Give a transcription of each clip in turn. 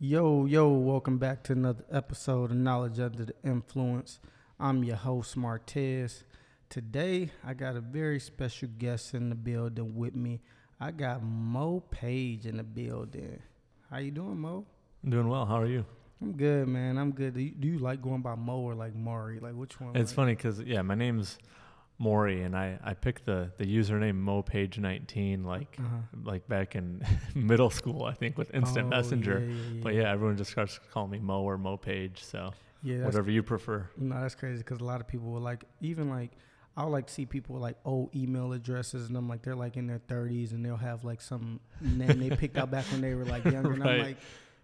Yo, yo, welcome back to another episode of Knowledge Under the Influence. I'm your host, Martez. Today, I got a very special guest in the building with me. I got Mo Page in the building. How you doing, Mo? I'm doing well. How are you? I'm good, man. I'm good. Do you, do you like going by Mo or like Maury? Like which one? It's funny because yeah, my name's Maury, and I I picked the the username MoPage19 like Uh-huh. like back in middle school, I think, with Instant Oh, Messenger. Yeah, yeah, yeah. But yeah, everyone just starts calling me Mo or MoPage. So yeah, whatever you prefer. No, that's crazy because a lot of people will like even like I would like to see people with like old email addresses and I'm like they're like in their thirties and they'll have like some name they picked out back when they were like younger and I'm like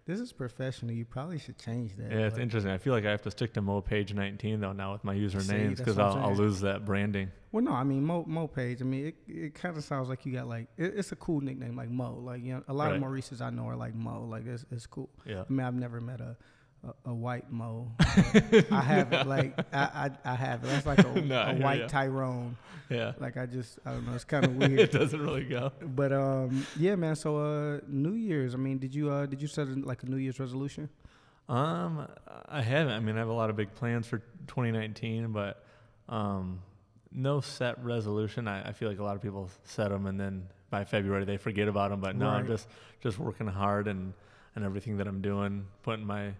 this is professional. You probably should change that. Yeah, it's But- interesting. I feel like I have to stick to Mo Page 19 though now with my usernames because I'll, I'll lose that branding. Well, no, I mean Mo Mo Page. I mean it. It kind of sounds like you got like it, it's a cool nickname like Mo. Like you know, a lot of Right. Maurices I know are like Mo. Like it's it's cool. Yeah. I mean I've never met a a, a white Mo. I haven't like I I, I haven't. That's like a, No, a white. Tyrone. Yeah. Like I just I don't know. It's kind of weird. it doesn't really go. But um, yeah, man. So uh, New Year's. I mean, did you uh, did you set a, like a New Year's resolution? Um, I haven't. I mean, I have a lot of big plans for 2019, but um, no set resolution. I, I feel like a lot of people set them, and then by February they forget about them. But no, I'm just just working hard and and everything that I'm doing, putting my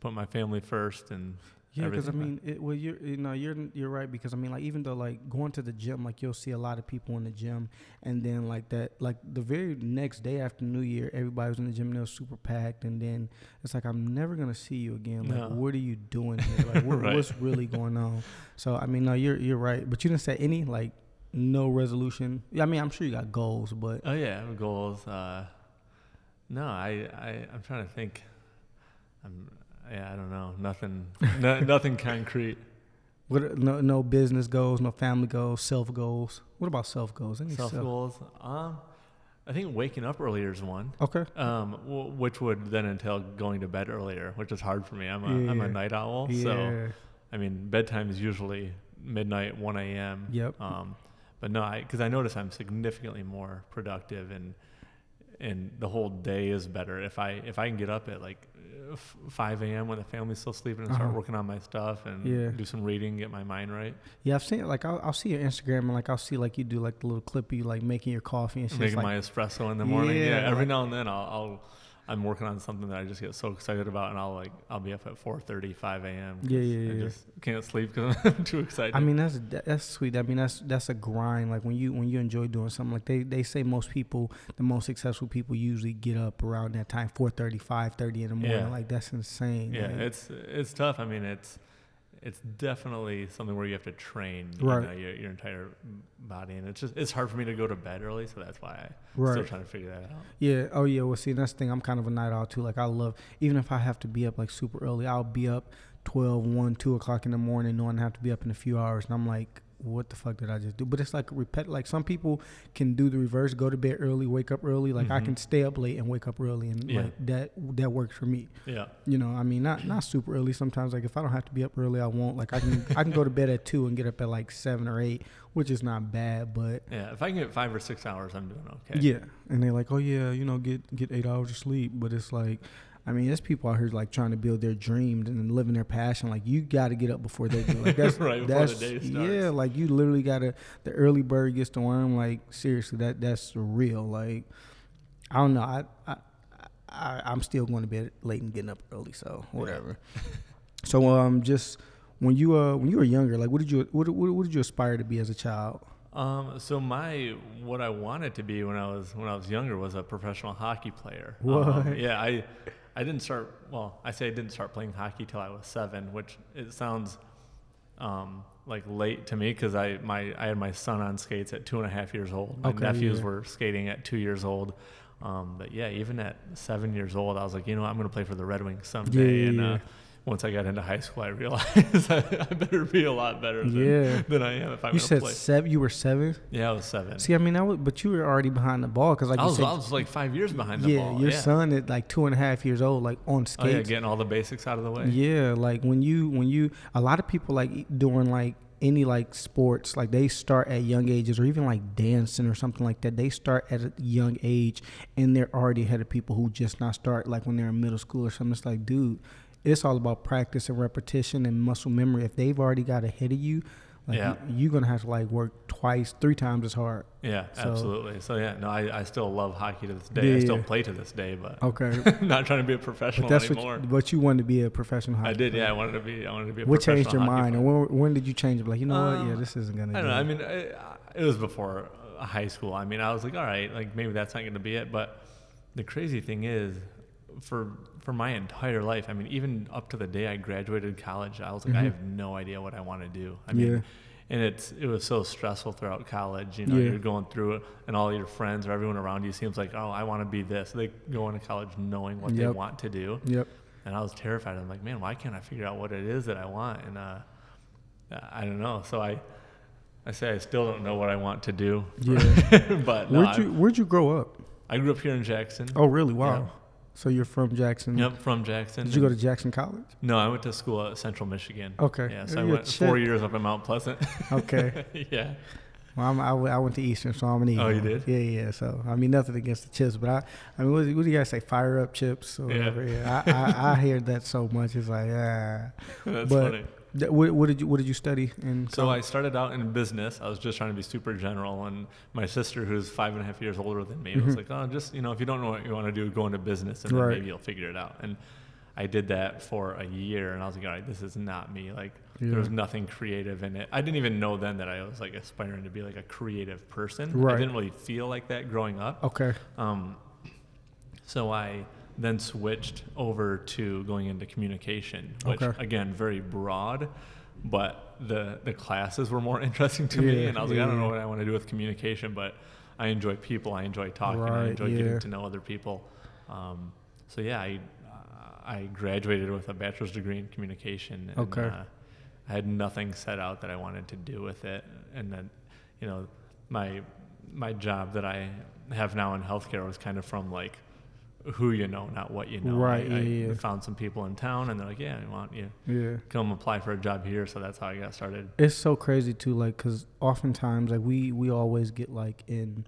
putting my family first, and Yeah, because I mean, it, well, you're you know you're you're right because I mean like even though like going to the gym like you'll see a lot of people in the gym and then like that like the very next day after New Year everybody was in the gym they were super packed and then it's like I'm never gonna see you again like No. what are you doing here like what, Right. what's really going on so I mean no you're you're right but you didn't say any like no resolution yeah I mean I'm sure you got goals but oh yeah, goals. Uh, no, I I I'm trying to think. I'm yeah, I don't know, nothing, no, nothing concrete. what no no business goals no family goals self goals what about self goals any Self goals. Um, I think waking up earlier is one. okay Um, w- which would then entail going to bed earlier, which is hard for me. I'm a am a night owl, yeah so I mean bedtime is usually midnight, one a.m. yep Um, but no, I because I notice I'm significantly more productive and and the whole day is better if I if I can get up at like 5 a.m. when the family's still sleeping and start Uh-huh. working on my stuff and Yeah. do some reading, get my mind right, Yeah, I've seen it. Like I'll, I'll see your Instagram and like I'll see like you do like the little clip of you like making your coffee and shit. Making like, my espresso in the morning. Yeah, Yeah, every like- now and then I'll, I'll I'm working on something that I just get so excited about, and I'll like I'll be up at 4:30, 5 a.m. Yeah, yeah, I yeah. just can't sleep because I'm too excited. I mean that's that's sweet. I mean that's that's a grind. Like when you when you enjoy doing something like they they say most people the most successful people usually get up around that time 4:30, 5:30 in the morning. Yeah. Like that's insane. yeah, like, it's it's tough. I mean, it's it's definitely something where you have to train Right. you know, your your entire body, and it's just it's hard for me to go to bed early, so that's why I'm right. still trying to figure that out. Yeah. Oh, yeah. Well, see, that's the thing. I'm kind of a night owl too. Like, I love, even if I have to be up like super early, I'll be up 12, 1, 2 o'clock in the morning, knowing I have to be up in a few hours. And I'm like, what the fuck did I just do? But it's like repet. Like some people can do the reverse, go to bed early, wake up early. Like I Mhm. can stay up late and wake up early, and Yeah. like that that works for me. Yeah, You know, I mean, not not super early. Sometimes like if I don't have to be up early, I won't. Like I can I can go to bed at two and get up at like seven or eight, which is not bad. But yeah. If I can get five or six hours, I'm doing okay. yeah, and they're like, oh yeah, you know, get get eight hours of sleep. But it's like, I mean, there's people out here like trying to build their dreams and living their passion. Like you got to get up before they do. Like that's Right, before the that's day yeah. Like you literally got to. The early bird gets the worm. Like seriously, that that's real. Like I don't know. I I. I, I'm still going to bed late and getting up early, so whatever. so, um, just when you uh when you were younger, like what did you what, what, what did you aspire to be as a child? Um, so my what I wanted to be when I was when I was younger was a professional hockey player. What? Um, yeah, I I didn't start. Well, I say I didn't start playing hockey till I was seven, which it sounds um, like late to me because I my I had my son on skates at two and a half years old. My Okay, nephews yeah. were skating at two years old. Um, but yeah, even at seven years old, I was like, you know, what, I'm going to play for the Red Wings someday. Yeah, and yeah. Uh, once I got into high school, I realized I, I better be a lot better than, Yeah. than I am if I'm You said play. seven. You were seven. Yeah, I was seven. See, I mean, I was, but you were already behind the ball because, like I you was, said, I was like five years behind the yeah, ball. your yeah. son at like two and a half years old, like on Oh yeah, skates. getting all the basics out of the way. yeah, like when you when you a lot of people like doing like any like sports, like they start at young ages, or even like dancing or something like that. They start at a young age, and they're already ahead of people who just not start like when they're in middle school or something. It's like, dude, it's all about practice and repetition and muscle memory. If they've already got ahead of you, like Yeah. you, are gonna have to like work twice, three times as hard. Yeah, So- absolutely. So yeah, no, I, I still love hockey to this day. I still play to this day, but Okay, not trying to be a professional but that's what anymore. you, but you wanted to be a professional. Hockey I did, player. yeah. I wanted to be. I wanted to be a What changed your mind, or player. when, when did you change it? Like, you know what? Yeah, Um, this isn't gonna. I don't do know. I mean, I, it was before uh, high school. I mean, I was like, all right, like maybe that's not going to be it. But the crazy thing is, for for my entire life, I mean, even up to the day I graduated college, I was like, I Mhm. have no idea what I want to do. I mean, Yeah. and it's it was so stressful throughout college. You know, Yeah. you're going through it, and all your friends or everyone around you seems like, oh, I want to be this. They go into college knowing what they want to do, Yep. and I was terrified. I'm like, man, why can't I figure out what it is that I want? And uh, I don't know. So I, I say I still don't know what I want to do. Yeah. but no, where'd I, you Where'd you grow up? I grew up here in Jackson. Oh, really? Wow. Yeah. So you're from Jackson. Yep, from Jackson. Did you go to Jackson College? No, I went to school at Central Michigan. Okay. Yeah, so I You're a went four years up in Mount Pleasant. Okay. yeah. Well, I'm, I, w- I went to Eastern, so I'm an Eagle. Oh, you did? Yeah, yeah. So I mean, nothing against the chips, but I, I mean, what, what do you guys say? Fire up chips or Yeah. whatever. Yeah. I, I, I hear that so much. It's like, ah. That's But- funny. What, what did you What did you study in? So I started out in business. I was just trying to be super general, and my sister, who's five and a half years older than me, was Mhm. like, "Oh, just you know, if you don't know what you want to do, go into business, and then Right. maybe you'll figure it out." And I did that for a year, and I was like, "All right, this is not me. Like, Yeah. there's nothing creative in it." I didn't even know then that I was like aspiring to be like a creative person. Right. I didn't really feel like that growing up. Okay. Um, so I then switched over to going into communication, which Okay. again very broad, but the the classes were more interesting to me, and I was like, I don't know what I want to do with communication, but I enjoy people, I enjoy talking, I enjoy yeah. getting to know other people. Um, so yeah, I I graduated with a bachelor's degree in communication. And, Okay. Uh, I had nothing set out that I wanted to do with it, and then, you know, my my job that I have now in healthcare was kind of from like who you know, not what you know. Right, I, I yeah, found some people in town, and they're like, "Yeah, I want you Yeah. come apply for a job here." So that's how I got started. It's so crazy too, like, cause oftentimes, like, we we always get like in,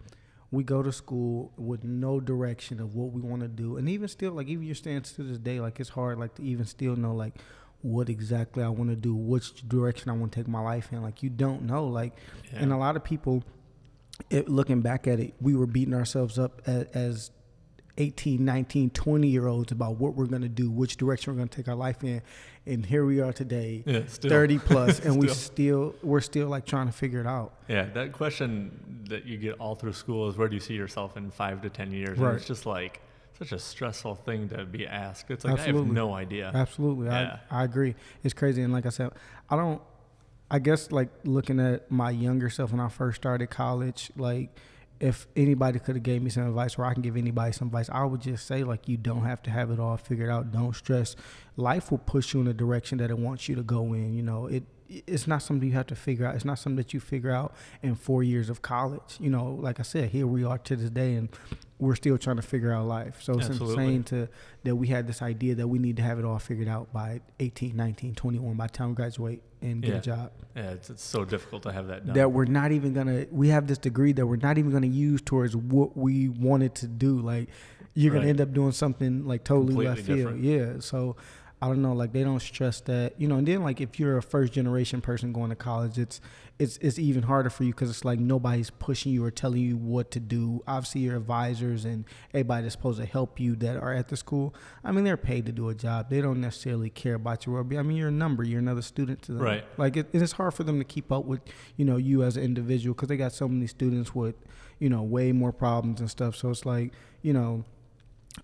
we go to school with no direction of what we want to do, and even still, like, even your stance to this day, like, it's hard, like, to even still know, like, what exactly I want to do, which direction I want to take my life in. Like, you don't know, like, Yeah. and a lot of people, it, looking back at it, we were beating ourselves up as, as 18, 19, 20 year olds about what we're going to do, which direction we're going to take our life in. And here we are today, yeah, 30 plus, and we Still. still, we're still like trying to figure it out. Yeah, that question that you get all through school is where do you see yourself in five to ten years? Right. And it's just like such a stressful thing to be asked. It's like I Absolutely. have no idea. Absolutely. Yeah. I, I agree. It's crazy. And like I said, I don't, I guess like looking at my younger self when I first started college, like if anybody could have gave me some advice or I can give anybody some advice, I would just say like you don't have to have it all figured out. Don't stress. Life will push you in the direction that it wants you to go in. You know, it it's not something you have to figure out. It's not something that you figure out in four years of college. You know, like I said, here we are to this day and we're still trying to figure out life. So it's Absolutely. insane to that we had this idea that we need to have it all figured out by 18, 19, 21 by the time we graduate and get Yeah. a job. Yeah, it's, it's so difficult to have that done. That we're not even gonna we have this degree that we're not even gonna use towards what we wanted to do. Like you're gonna end up doing something like totally Completely left field. different. Yeah. So I don't know, like they don't stress that, you know. And then like if you're a first generation person going to college, it's it's it's even harder for you because it's like nobody's pushing you or telling you what to do. Obviously, your advisors and everybody that's supposed to help you that are at the school. I mean, they're paid to do a job. They don't necessarily care about your well-being. I mean, you're a number. You're another student to them. Right. Like it, it's hard for them to keep up with you know you as an individual because they got so many students with you know way more problems and stuff. So it's like you know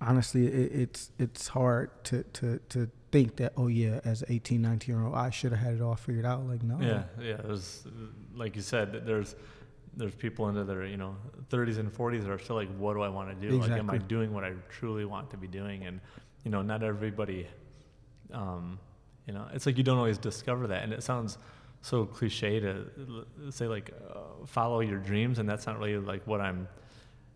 honestly it, it's it's hard to, to to think that oh yeah as an 18 19 year old i should have had it all figured out like no Yeah, yeah. There's, like you said, there's there's people into their you know 30s and 40s that are still like, what do I want to do? Like, am I doing what I truly want to be doing? And you know, not everybody, um, you know, it's like you don't always discover that, and it sounds so cliche to say like uh, follow your dreams, and that's not really like what I'm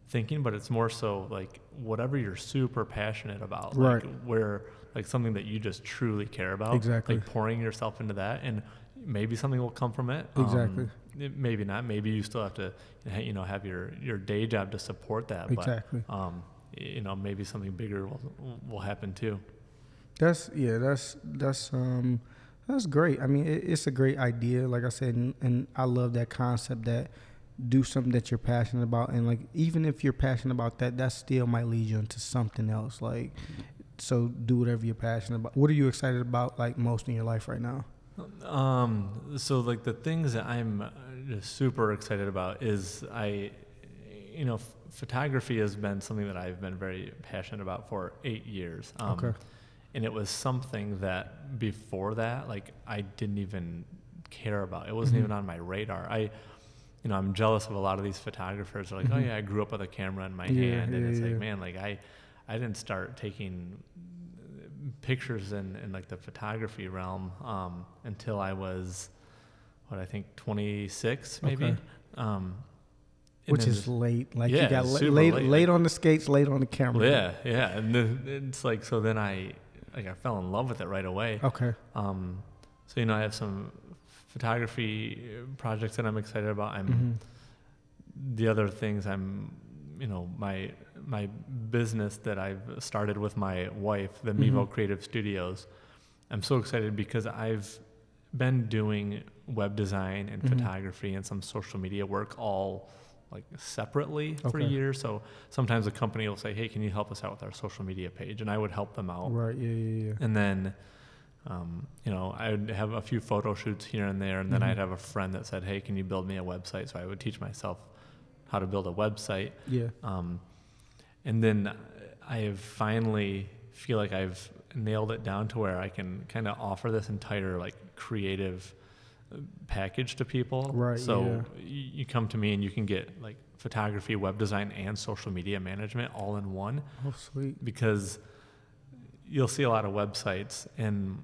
thinking, but it's more so like whatever you're super passionate about, like Right. where like something that you just truly care about, Exactly. like pouring yourself into that and maybe something will come from it. Exactly. Um, it- maybe not. Maybe you still have to, you know, have your your day job to support that. Exactly. But um, you know, maybe something bigger will will happen too. That's yeah. That's that's um that's great. I mean, it, it's a great idea. Like I said, and, and I love that concept that do something that you're passionate about, and like even if you're passionate about that, that still might lead you into something else. Like, so do whatever you're passionate about. What are you excited about like most in your life right now? Um, so like the things that I'm uh, just super excited about is I, you know, f- photography has been something that I've been very passionate about for eight years. Um, Okay. And it was something that before that, like I didn't even care about. It wasn't Mhm. even on my radar. I, you know, I'm jealous of a lot of these photographers. They're like, oh Mhm. yeah, I grew up with a camera in my Yeah, hand, and yeah, it's yeah. like, man, like I, I didn't start taking pictures in, in like the photography realm um, until I was, what I think, 26 maybe. Okay. Um, Which is late. Like Yeah, you got la- late, late. late on the skates, late on the camera. yeah, yeah, and then it's like so. Then I like I fell in love with it right away. Okay. Um, so you know, I have some photography projects that I'm excited about. I'm Mhm. the other things I'm, you know, my my business that I've started with my wife, the Mevo Mhm. Creative Studios. I'm so excited because I've been doing web design and Mhm. photography and some social media work all like separately for Okay. years. So sometimes a company will say, "Hey, can you help us out with our social media page?" And I would help them out. Right. Yeah. Yeah. Yeah. And then, um, you know, I would have a few photo shoots here and there, and then Mhm. I'd have a friend that said, "Hey, can you build me a website?" So I would teach myself how to build a website. Yeah. Um, and then I have finally feel like I've nailed it down to where I can kind of offer this entire like creative uh, package to people. Right, So yeah. you come to me and you can get like photography, web design, and social media management all in one Oh, sweet. because you'll see a lot of websites and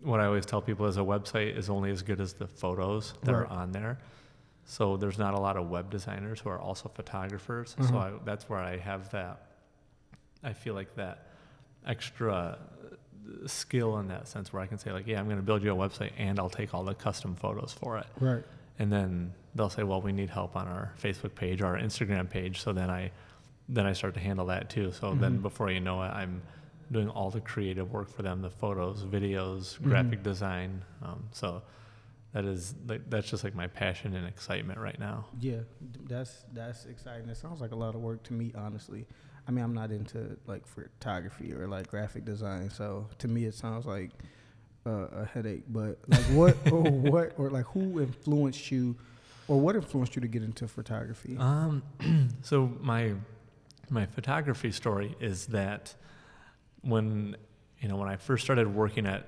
what I always tell people is a website is only as good as the photos that Right. are on there. So there's not a lot of web designers who are also photographers. So Mhm. I, that's where I have that. I feel like that extra uh, skill in that sense where I can say like, yeah, I'm going to build you a website and I'll take all the custom photos for it. Right. And then they'll say, well, we need help on our Facebook page or our Instagram page. So then I, then I start to handle that too. So then Mhm. before you know it, I'm doing all the creative work for them, the photos, videos, Mhm. graphic design. Um, so that is like, that's just like my passion and excitement right now. Yeah, that's that's exciting. It sounds like a lot of work to me, honestly. I mean, I'm not into like photography or like graphic design, so to me, it sounds like uh, a headache. But like, what or what or like, who influenced you, or what influenced you to get into photography? Um, so my my photography story is that when you know when I first started working at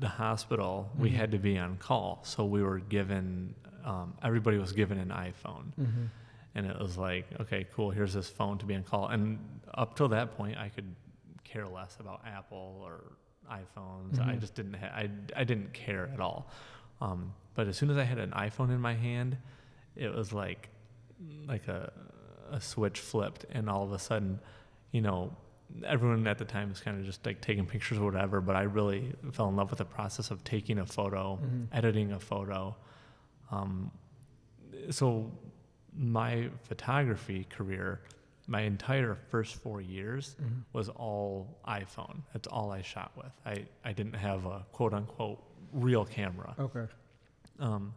the hospital, we Mhm. had to be on call, so we were given um, everybody was given an iPhone, mm-hmm. and it was like, okay, cool, here's this phone to be on call, and up till that point, I could care less about Apple or iPhones. I Mhm. just didn't ha- I I didn't care at all. Um, but as soon as I had an iPhone in my hand, it was like like a a switch flipped, and all of a sudden, you know, everyone at the time was kind of just like taking pictures or whatever. But I really fell in love with the process of taking a photo, Mhm. editing a photo. Um, so my photography career, my entire first four years Mm-hmm. was all iPhone. That's all I shot with. I, I didn't have a quote unquote real camera. Okay. Um,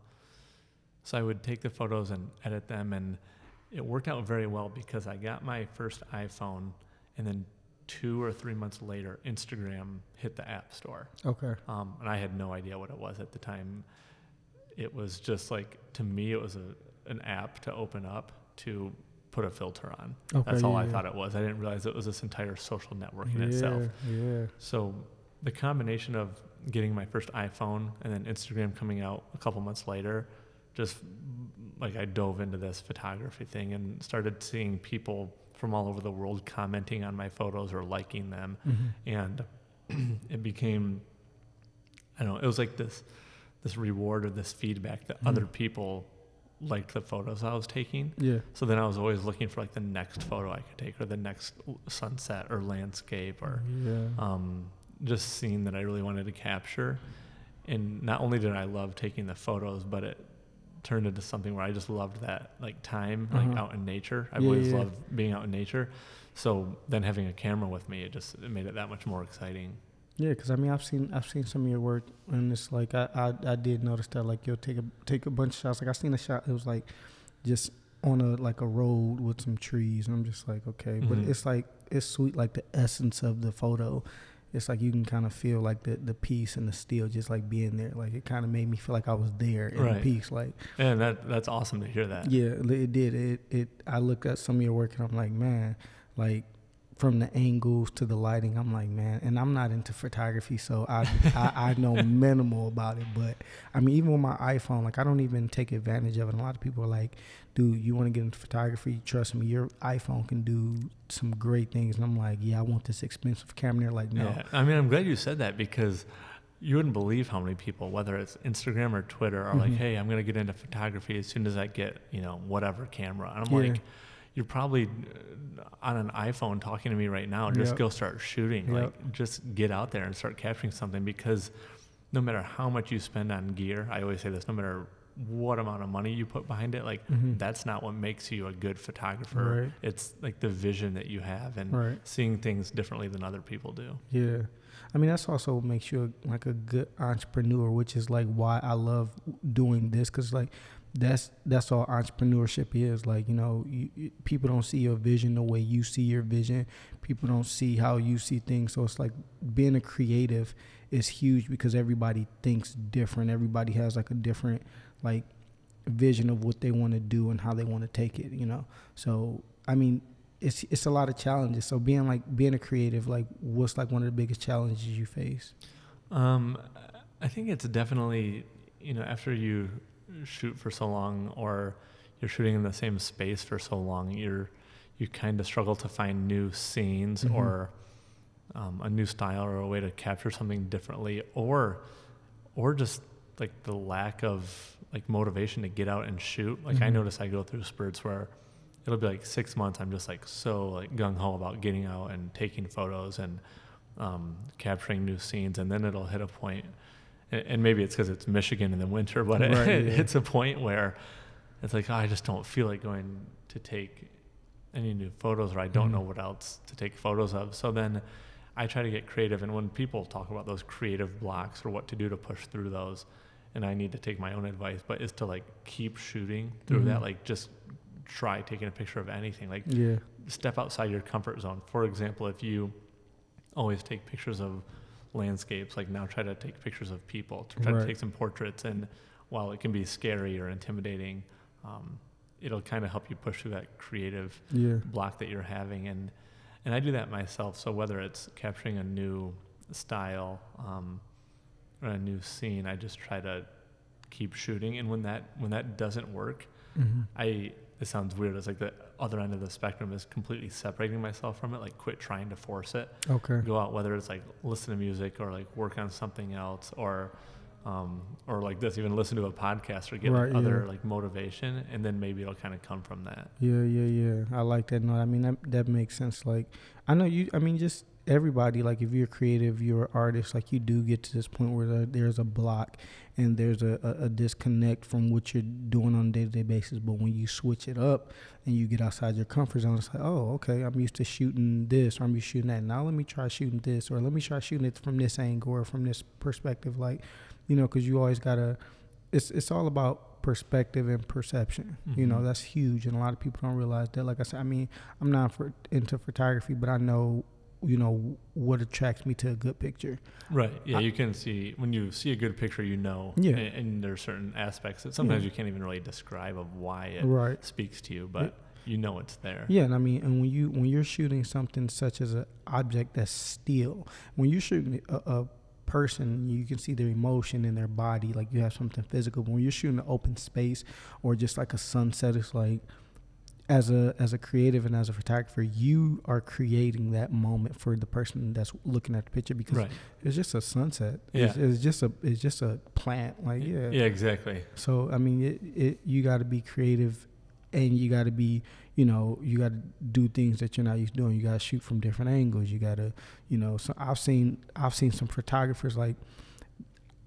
so I would take the photos and edit them, and it worked out very well because I got my first iPhone, and then two or three months later, Instagram hit the App Store, Okay. um, and I had no idea what it was at the time. It was just like to me, it was a an app to open up to put a filter on. Okay. That's all yeah, I yeah. thought it was. I didn't realize it was this entire social network in itself. Yeah. Yeah. So the combination of getting my first iPhone and then Instagram coming out a couple months later, just like I dove into this photography thing and started seeing people from all over the world commenting on my photos or liking them. Mm-hmm. And it became, I don't know, it was like this, this reward or this feedback that Mhm. other people liked the photos I was taking. Yeah. So then I was always looking for like the next photo I could take or the next sunset or landscape or yeah. um, just scene that I really wanted to capture. and not only did I love taking the photos, but it turned into something where I just loved that like time, like Uh-huh. out in nature. I've Yeah, always yeah. loved being out in nature. So then having a camera with me, it just it made it that much more exciting. Yeah, because I mean, I've seen I've seen some of your work, and it's like I, I I did notice that like you'll take a take a bunch of shots. Like I seen a shot, it was like just on a like a road with some trees, and I'm just like, okay, but Mhm. it's like it's sweet, like the essence of the photo. It's like you can kind of feel like the the peace and the still, just like being there. Like it kind of made me feel like I was there in the Right. peace. Like And that that's awesome to hear that. yeah, it did. It it. I looked at some of your work and I'm like, man, like from the angles to the lighting, I'm like, man. And I'm not into photography, so I I, I know minimal about it. But I mean, even with my iPhone, like I don't even take advantage of it. And a lot of people are like, dude, you want to get into photography? Trust me, your iPhone can do some great things. And I'm like, yeah, I want this expensive camera. They're like, no. Yeah, I mean, I'm glad you said that because you wouldn't believe how many people, whether it's Instagram or Twitter, are like, Mhm. "Hey, I'm going to get into photography as soon as I get, you know, whatever camera." And I'm Yeah. like, "You're probably uh, on an iPhone talking to me right now. Just Yep. go start shooting. Yep. Like, just get out there and start capturing something because no matter how much you spend on gear, I always say this: no matter what amount of money you put behind it, like Mhm. that's not what makes you a good photographer. Right. It's like the vision that you have and Right. seeing things differently than other people do. Yeah. I mean, that's also what makes you a, like a good entrepreneur, which is like why I love doing this. Cause like that's, that's all entrepreneurship is. Like, you know, you, you, people don't see your vision the way you see your vision. People don't see how you see things. So it's like being a creative is huge because everybody thinks different. Everybody has like a different, like, vision of what they want to do and how they want to take it, you know? So, I mean, it's it's a lot of challenges. So being like being a creative, like what's like one of the biggest challenges you face? Um, I think it's definitely you know after you shoot for so long, or you're shooting in the same space for so long, you're you kind of struggle to find new scenes Mhm. or um, a new style or a way to capture something differently, or or just like the lack of like motivation to get out and shoot. Like I Mhm. notice I go through spurts where it'll be like six months. I'm just like so like gung ho about getting out and taking photos and um, capturing new scenes, and then it'll hit a point, and maybe it's because it's Michigan in the winter, but it, Right, it yeah. hits a point where it's like oh, I just don't feel like going to take any new photos, or I don't Mhm. know what else to take photos of. So then I try to get creative, and when people talk about those creative blocks or what to do to push through those, and I need to take my own advice, but is to like keep shooting through Mhm. that, like just try taking a picture of anything, like Yeah. step outside your comfort zone. For example, if you always take pictures of landscapes, like now try to take pictures of people, to try Right. to take some portraits. And while it can be scary or intimidating, um, it'll kind of help you push through that creative Yeah. block that you're having. And and I do that myself. So whether it's capturing a new style um, or a new scene, I just try to keep shooting. And when that when that doesn't work, hmm I it sounds weird. It's like the other end of the spectrum is completely separating myself from it. Like quit trying to force it. Okay. Go out, whether it's like listen to music or like work on something else or um, or like this, even listen to a podcast or get Right, other yeah. like motivation, and then maybe it'll kind of come from that. Yeah, yeah, yeah. I like that. note. I mean that that makes sense. Like, I know you. I mean, just everybody. Like, if you're creative, you're an artist. Like, you do get to this point where there's a block and there's a, a, a disconnect from what you're doing on a day to day basis. But when you switch it up and you get outside your comfort zone, it's like, oh, okay, I'm used to shooting this or I'm used to shooting that. Now let me try shooting this or let me try shooting it from this angle or from this perspective. Like, you know, because you always gotta. It's it's all about perspective and perception. You know, Mhm. that's huge, and a lot of people don't realize that. Like I said, I mean, I'm not for, into photography, but I know, you know, what attracts me to a good picture. Right. Yeah, I- you can see when you see a good picture, you know. Yeah. And, and there are certain aspects that sometimes Yeah. you can't even really describe of why it Right. speaks to you, but you know it's there. Yeah, and I mean, and when you when you're shooting something such as an object that's still, when you're shooting a, a person, you can see their emotion in their body, like you have something physical. But when you're shooting an open space or just like a sunset, it's like as a as a creative and as a photographer, you are creating that moment for the person that's looking at the picture because Right. it's just a sunset. Yeah. It's, it's just a it's just a plant. Like yeah. Yeah, exactly. So I mean, it, it you got to be creative, and you got to be, you know, you got to do things that you're not used to doing. You got to shoot from different angles. You got to, you know, so I've seen I've seen some photographers like.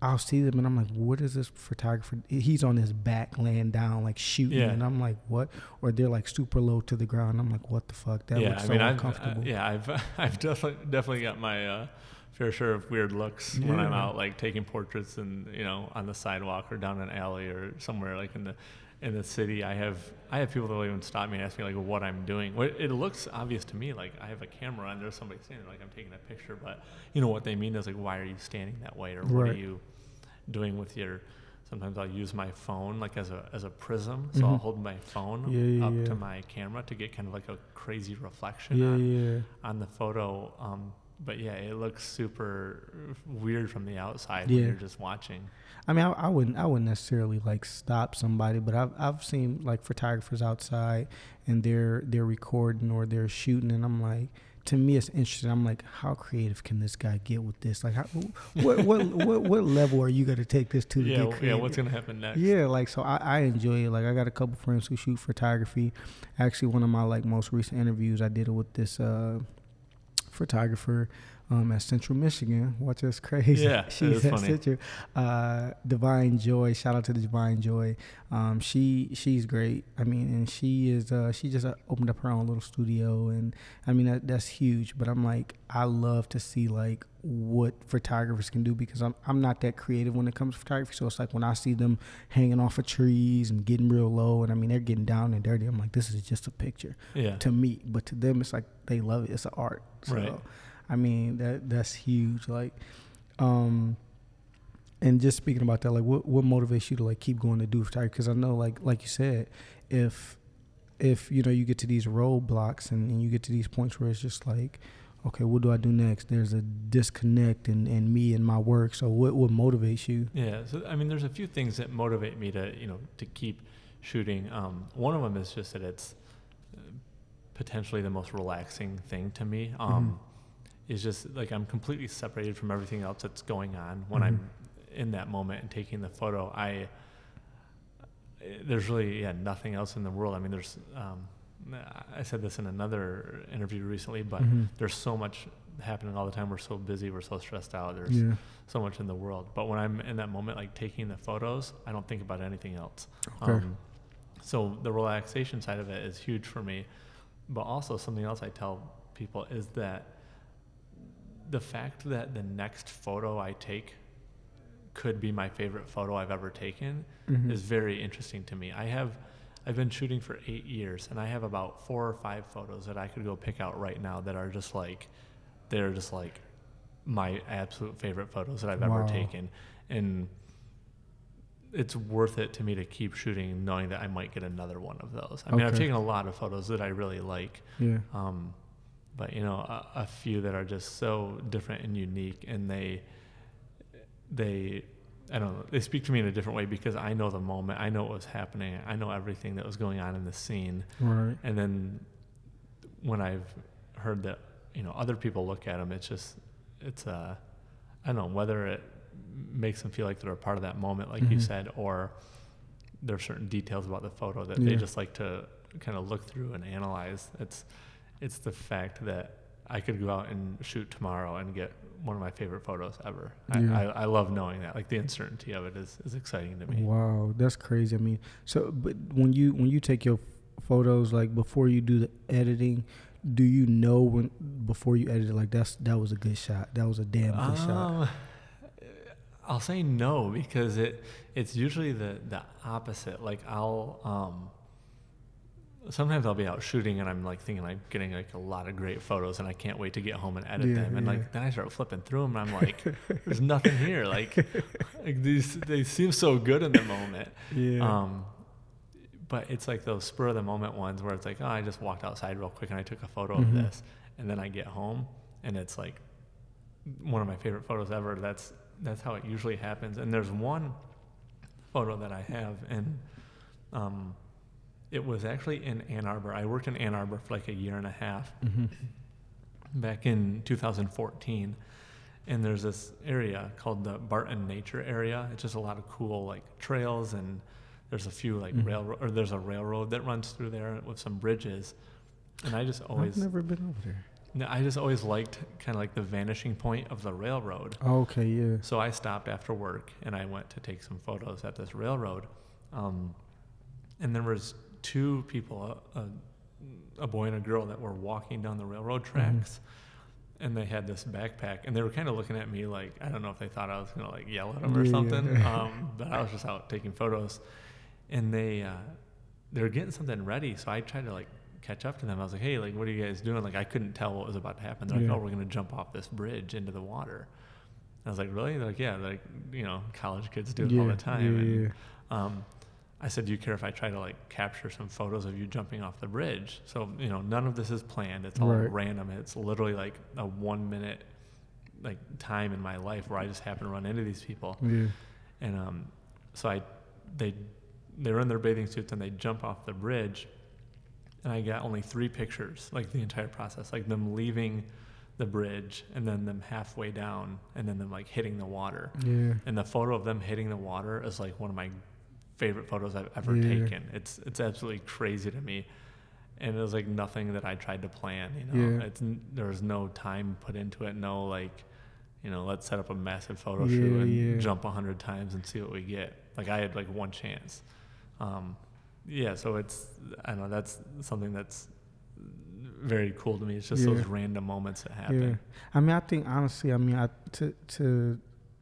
I'll see them and I'm like, what is this photographer? He's on his back laying down, like shooting. Yeah. And I'm like, what? Or they're like super low to the ground. I'm like, what the fuck? That yeah, looks I so mean, I've, uh, uncomfortable. yeah, I've I've definitely definitely got my uh, fair share of weird looks when I'm out like taking portraits and you know on the sidewalk or down an alley or somewhere like in the in the city. I have I have people that will even stop me and ask me like what I'm doing. It looks obvious to me like I have a camera and there's somebody standing there, like I'm taking a picture, but you know what they mean is like why are you standing that way or what are you doing with your sometimes I'll use my phone like as a as a prism. So I'll Mhm. hold my phone Yeah, up yeah. to my camera to get kind of like a crazy reflection yeah, on, on the photo. Um, but yeah, it looks super weird from the outside when you're just watching. I mean, I, I wouldn't, I wouldn't necessarily like stop somebody, but I've, I've seen like photographers outside and they're, they're recording or they're shooting, and I'm like, to me, it's interesting. I'm like, how creative can this guy get with this? Like, how, what, what, what, what level are you going to take this to? to Yeah, get w- yeah. What's gonna happen next? Yeah, like so I, I enjoy it. Like I got a couple friends who shoot photography. Actually, one of my like most recent interviews, I did it with this uh, photographer um, at Central Michigan. Watch this crazy. Yeah, she's is at funny. Central. Uh, Divine Joy. Shout out to the Divine Joy. Um, she she's great. I mean, and she is uh, she just uh, opened up her own little studio, and I mean that, that's huge. But I'm like, I love to see like what photographers can do because I'm I'm not that creative when it comes to photography. So it's like when I see them hanging off of trees and getting real low, and I mean they're getting down and dirty. I'm like, this is just a picture Yeah. to me, but to them it's like they love it. It's an art. So Right. I mean that that's huge. Like, um, and just speaking about that, like what what motivates you to like keep going to do photography? Because I know, like like you said, if if you know you get to these roadblocks and, and you get to these points where it's just like okay what do i do next there's a disconnect in, in me and my work so what what motivates you Yeah. So I mean, there's a few things that motivate me to you know to keep shooting. Um, one of them is just that it's uh, potentially the most relaxing thing to me. Um, Is just like I'm completely separated from everything else that's going on when Mhm. I'm in that moment and taking the photo. I there's really yeah nothing else in the world. I mean, there's um, I said this in another interview recently, but Mhm. there's so much happening all the time. We're so busy. We're so stressed out. There's yeah so much in the world. But when I'm in that moment, like taking the photos, I don't think about anything else. Okay. Um, so the relaxation side of it is huge for me. But also something else I tell people is that the fact that the next photo I take could be my favorite photo I've ever taken Mhm. is very interesting to me. I have I've been shooting for 8 years and I have about 4 or 5 photos that I could go pick out right now that are just like they're just like my absolute favorite photos that I've ever taken and it's worth it to me to keep shooting knowing that I might get another one of those. I mean, I've taken a lot of photos that I really like. yeah Um, but you know, a, a few that are just so different and unique, and they, they, I don't know, they speak to me in a different way because I know the moment, I know what was happening, I know everything that was going on in the scene, right and then when I've heard that, you know, other people look at them, it's just, it's uh, I don't know whether it makes them feel like they're a part of that moment, like you Mhm. said, or there are certain details about the photo that they just like to kind of look through and analyze. It's it's the fact that I could go out and shoot tomorrow and get one of my favorite photos ever. Yeah. I, I, I love knowing that. Like the uncertainty of it is, is exciting to me. Wow, that's crazy. I mean, so but when you when you take your photos, like before you do the editing, do you know when before you edit it, like that's that was a good shot. That was a damn good shot. Um, I'll say no because it it's usually the the opposite. Like I'll um sometimes I'll be out shooting and I'm like thinking I'm getting like a lot of great photos and I can't wait to get home and edit Yeah, them and yeah. like then I start flipping through them and I'm like there's nothing here like, like these they seem so good in the moment Yeah. um but it's like those spur of the moment ones where it's like oh I just walked outside real quick and I took a photo Mhm. of this and then I get home and it's like one of my favorite photos ever that's that's how it usually happens and there's one photo that I have and um it was actually in Ann Arbor. I worked in Ann Arbor for like a year and a half hmm back in 2014 and there's this area called the Barton Nature Area. It's just a lot of cool like trails and there's a few like Mhm. railroad or there's a railroad that runs through there with some bridges. And I just always I've never been over there. no, I just always liked kind of like the vanishing point of the railroad. Okay, yeah. So I stopped after work and I went to take some photos at this railroad. Um, and there was two people, a, a, a boy and a girl, that were walking down the railroad Mm-hmm. tracks. And they had this backpack, and they were kind of looking at me like I don't know if they thought I was gonna like yell at them or Yeah. something. Um, but I was just out taking photos, and they uh, they were getting something ready. So I tried to like catch up to them. I was like, "Hey, like, what are you guys doing?" Like, I couldn't tell what was about to happen. They're like, "Oh, we're gonna jump off this bridge into the water." I was like, "Really?" They're like, "Yeah." They're like, you know, college kids do it all the time. Yeah, and, yeah. um, I said, "Do you care if I try to like capture some photos of you jumping off the bridge?" So you know, none of this is planned. It's all Right. random. It's literally like a one minute like time in my life where I just happen to run into these people. yeah. And um, so I, they, they were in their bathing suits and they jump off the bridge, and I got only three pictures, like the entire process, like them leaving the bridge and then them halfway down and then them like hitting the water. Yeah. And the photo of them hitting the water is like one of my favorite photos I've ever Yeah. taken. It's it's absolutely crazy to me. And it was like nothing that I tried to plan, you know. Yeah. It's there was no time put into it, no like, you know, let's set up a massive photo Yeah, shoot and yeah. jump a hundred times and see what we get. Like I had like one chance. Um, yeah, so it's I know, that's something that's very cool to me. It's just those random moments that happen. I mean, I think honestly, I mean, I to to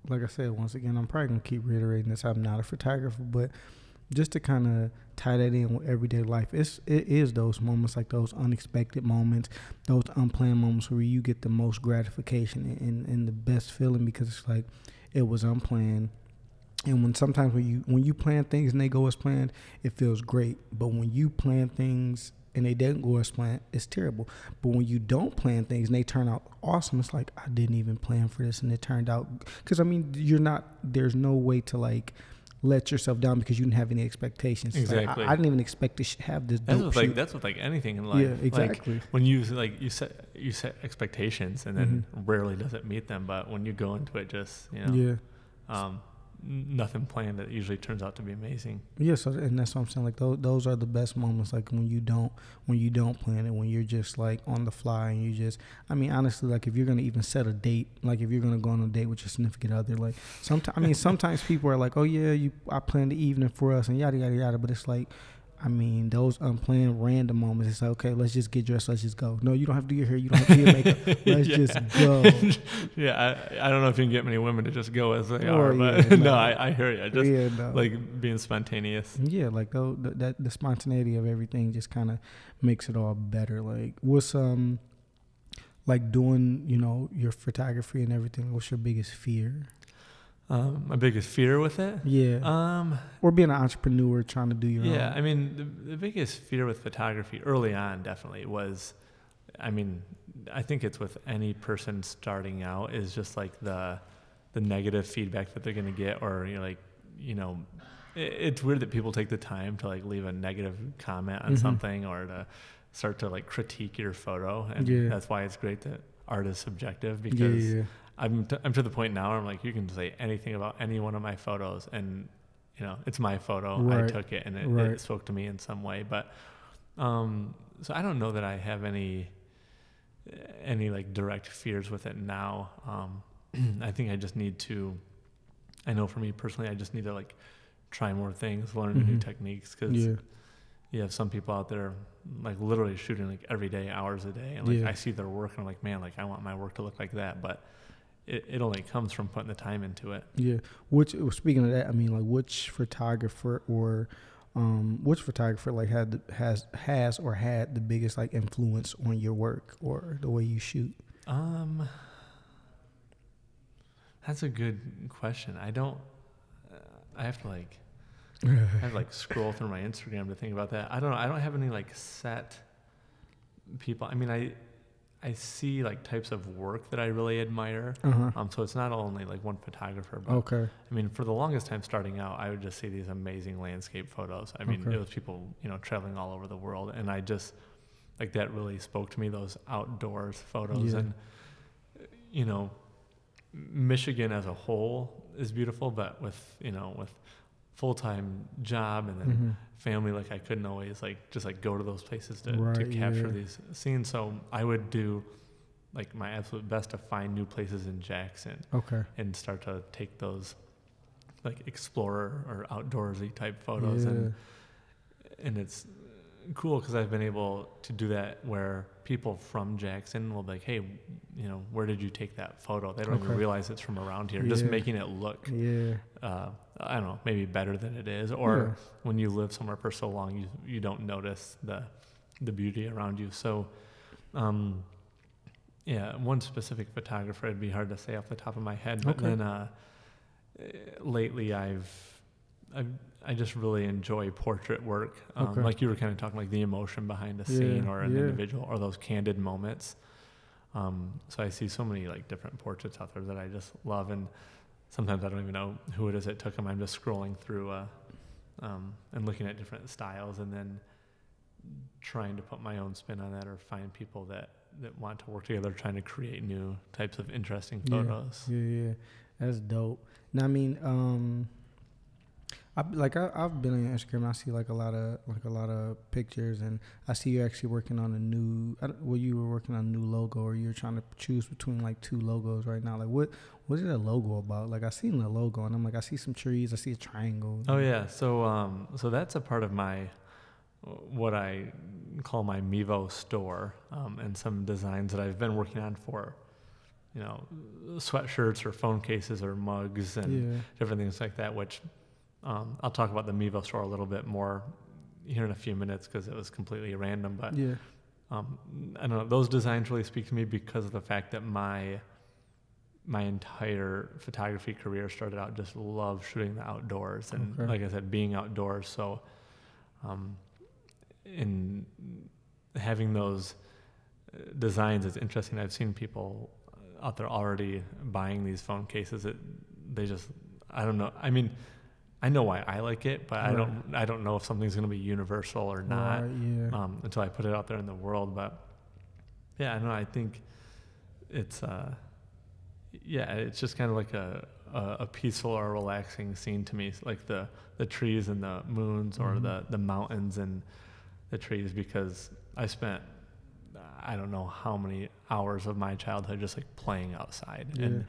like I said once again, I'm probably gonna keep reiterating this. I'm not a photographer, but just to kind of tie that in with everyday life, it's it is those moments like those unexpected moments, those unplanned moments where you get the most gratification and, and the best feeling because it's like it was unplanned. And when sometimes when you when you plan things and they go as planned, it feels great. But when you plan things and they didn't go as planned, it's terrible. But when you don't plan things and they turn out awesome, it's like I didn't even plan for this and it turned out. Because I mean, you're not. There's no way to like let yourself down because you didn't have any expectations. It's like, I- Exactly. I, didn't even expect to sh- have this That's with like that's with like anything in life. yeah, Like, exactly. when you like you set you set expectations and then Mm-hmm. rarely does it meet them but when you go into it just you know yeah. um nothing planned that usually turns out to be amazing Yeah, so and that's what I'm saying. Like those, those are the best moments. Like when you don't, when you don't plan it, when you're just like on the fly and you just. I mean, honestly, like if you're gonna even set a date, like if you're gonna go on a date with your significant other, like sometimes. I mean, sometimes people are like, "Oh yeah, you, I planned the evening for us," and yada yada yada. But it's like, I mean, those unplanned random moments. It's like, okay, let's just get dressed. Let's just go. No, you don't have to do your hair. You don't have to do your makeup. Let's Yeah. just go. yeah I, I don't know if you can get many women to just go as they Or, are but yeah, no no. I, I hear you just yeah, no. like being spontaneous Yeah, like though the, that the spontaneity of everything just kind of makes it all better. Like what's um like doing, you know, your photography and everything. What's your biggest fear? Um my biggest fear with it Yeah, um or being an entrepreneur trying to do your own. Yeah, own. I mean, the, the biggest fear with photography early on definitely was, I mean, I think it's with any person starting out is just like the, the negative feedback that they're gonna get, or you know, like, you know, it, it's weird that people take the time to like leave a negative comment on Mhm. something or to start to like critique your photo, and Yeah. that's why it's great that art is subjective yeah, because yeah, I'm t- I'm to the point now where I'm like you can say anything about any one of my photos and you know it's my photo I took it and it, Right. it spoke to me in some way but um so I don't know that I have any any like direct fears with it now um I think I just need to I know for me personally I just need to like try more things learn new Mhm. techniques because yeah, you have some people out there like literally shooting like every day hours a day and like Yeah. i see their work and i'm like man like i want my work to look like that but it, it only comes from putting the time into it. Yeah. Which speaking of that, I mean, like which photographer or um which photographer like had the, has has or had the biggest like influence on your work or the way you shoot? um that's a good question. I don't uh, i have to like i have to like scroll through my instagram to think about that. I don't know. I don't have any like set people. I mean i i see like types of work that i really admire Uh huh. um so it's not only like one photographer but Okay. I mean, for the longest time starting out, I would just see these amazing landscape photos. I mean, Okay. it was people, you know, traveling all over the world. And I just, like, that really spoke to me, those outdoors photos. Yeah. And, you know, Michigan as a whole is beautiful, but with, you know, with full time job and then hmm family, like, I couldn't always, like, just like go to those places to, to capture yeah. these scenes. So I would do like my absolute best to find new places in Jackson Okay. and start to take those like explorer or outdoorsy type photos yeah. and and it's cool because I've been able to do that where people from Jackson will be like, hey, you know, where did you take that photo? They don't even realize it's from around here. Just making it look, yeah. uh, I don't know, maybe better than it is. Or Yeah. when you live somewhere for so long, you you don't notice the the beauty around you. So, um, yeah, one specific photographer it'd be hard to say off the top of my head, but Okay. then uh, lately I've I've I just really enjoy portrait work. Um, Okay. Like you were kind of talking, like the emotion behind a scene Yeah, or an yeah. individual or those candid moments. Um, so I see so many like different portraits out there that I just love, and sometimes I don't even know who it is that took them. I'm just scrolling through uh, um, and looking at different styles, and then trying to put my own spin on that, or find people that that want to work together, trying to create new types of interesting photos. Yeah, yeah, that's dope. Now, I mean, um, I like I, I've been on Instagram. And I see like a lot of like a lot of pictures, and I see you're actually working on a new. Well, you were working on a new logo, or you're trying to choose between like two logos right now. Like, what what is that logo about? Like, I seen the logo, and I'm like, I see some trees, I see a triangle. Oh yeah, so um, so that's a part of my what I call my Mevo store, um, and some designs that I've been working on for, you know, sweatshirts or phone cases or mugs and yeah, different things like that. Which um, I'll talk about the Mevo store a little bit more here in a few minutes because it was completely random. But yeah, um, I don't know. Those designs really speak to me because of the fact that my my entire photography career started out just love shooting the outdoors and Okay. like I said, being outdoors. So, um, in having those uh, designs, it's interesting. I've seen people out there already buying these phone cases. It they just I don't know. I mean. I know why I like it, but I don't. I don't know if something's going to be universal or not Right, yeah, um, until I put it out there in the world. But yeah, I know. I think it's uh, yeah, it's just kind of like a, a a peaceful or relaxing scene to me, It's like the the trees and the moons or Mhm. the the mountains and the trees because I spent I don't know how many hours of my childhood just like playing outside Yeah. and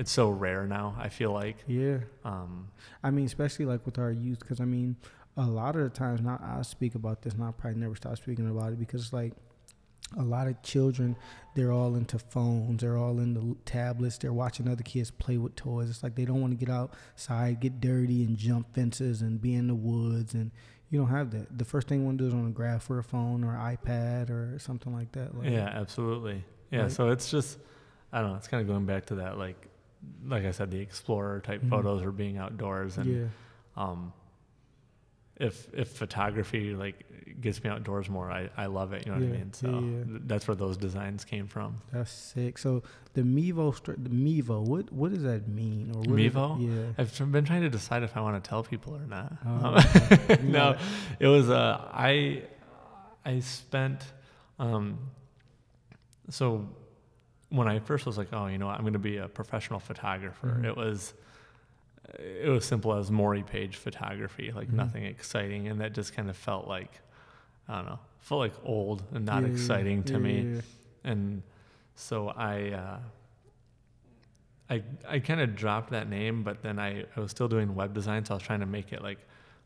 it's so rare now. I feel like yeah. um, I mean, especially like with our youth, because I mean, a lot of the times, not I speak about this, and I'll probably never stop speaking about it because like a lot of children, they're all into phones, they're all into tablets, they're watching other kids play with toys. It's like they don't want to get outside, get dirty, and jump fences and be in the woods, and you don't have that. The first thing you want to do is on a graph or a phone or iPad or something like that. Like, yeah, absolutely. Yeah, Like- so it's just I don't know. It's kind of going back to that, like, like I said, the explorer type Mhm. photos or being outdoors, and yeah, um, if if photography like gets me outdoors more, I, I love it. You know what I mean? So yeah, yeah. th- that's where those designs came from. that's sick. So the Mevo, the Mevo, what what does that mean? Or what is it- Mevo? yeah. I've been trying to decide if I want to tell people or not. Oh, Um, okay. no, it was uh, I I spent um, so when I first was like, oh, you know, what, I'm going to be a professional photographer. Mhm. It was it was simple as Maury Page photography, like Mhm. nothing exciting, and that just kind of felt like I don't know, felt like old and not Yeah, yeah, exciting to yeah, me. yeah, yeah. And so I uh, I I kind of dropped that name, but then I, I was still doing web design, so I was trying to make it like,